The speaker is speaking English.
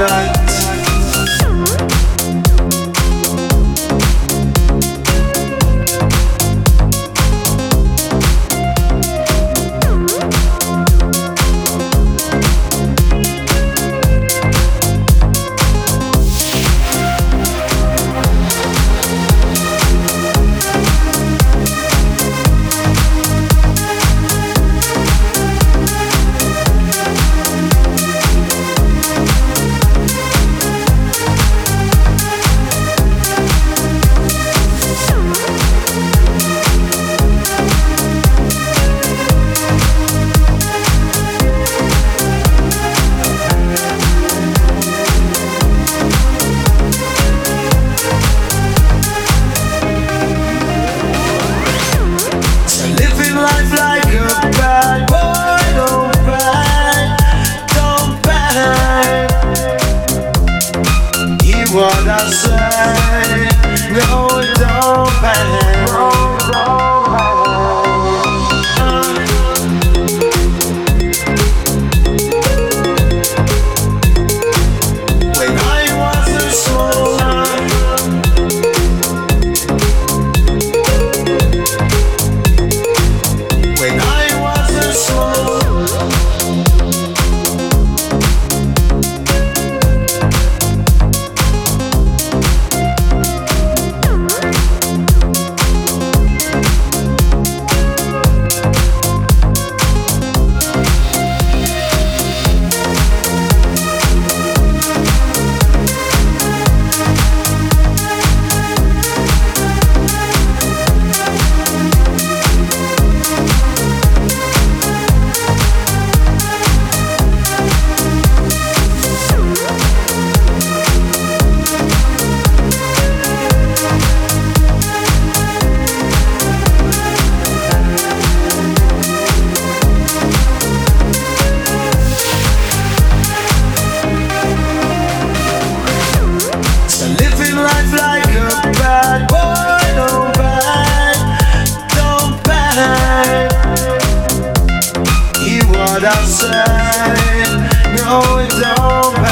night what I say. No, it don't panic. outside. No, it don't.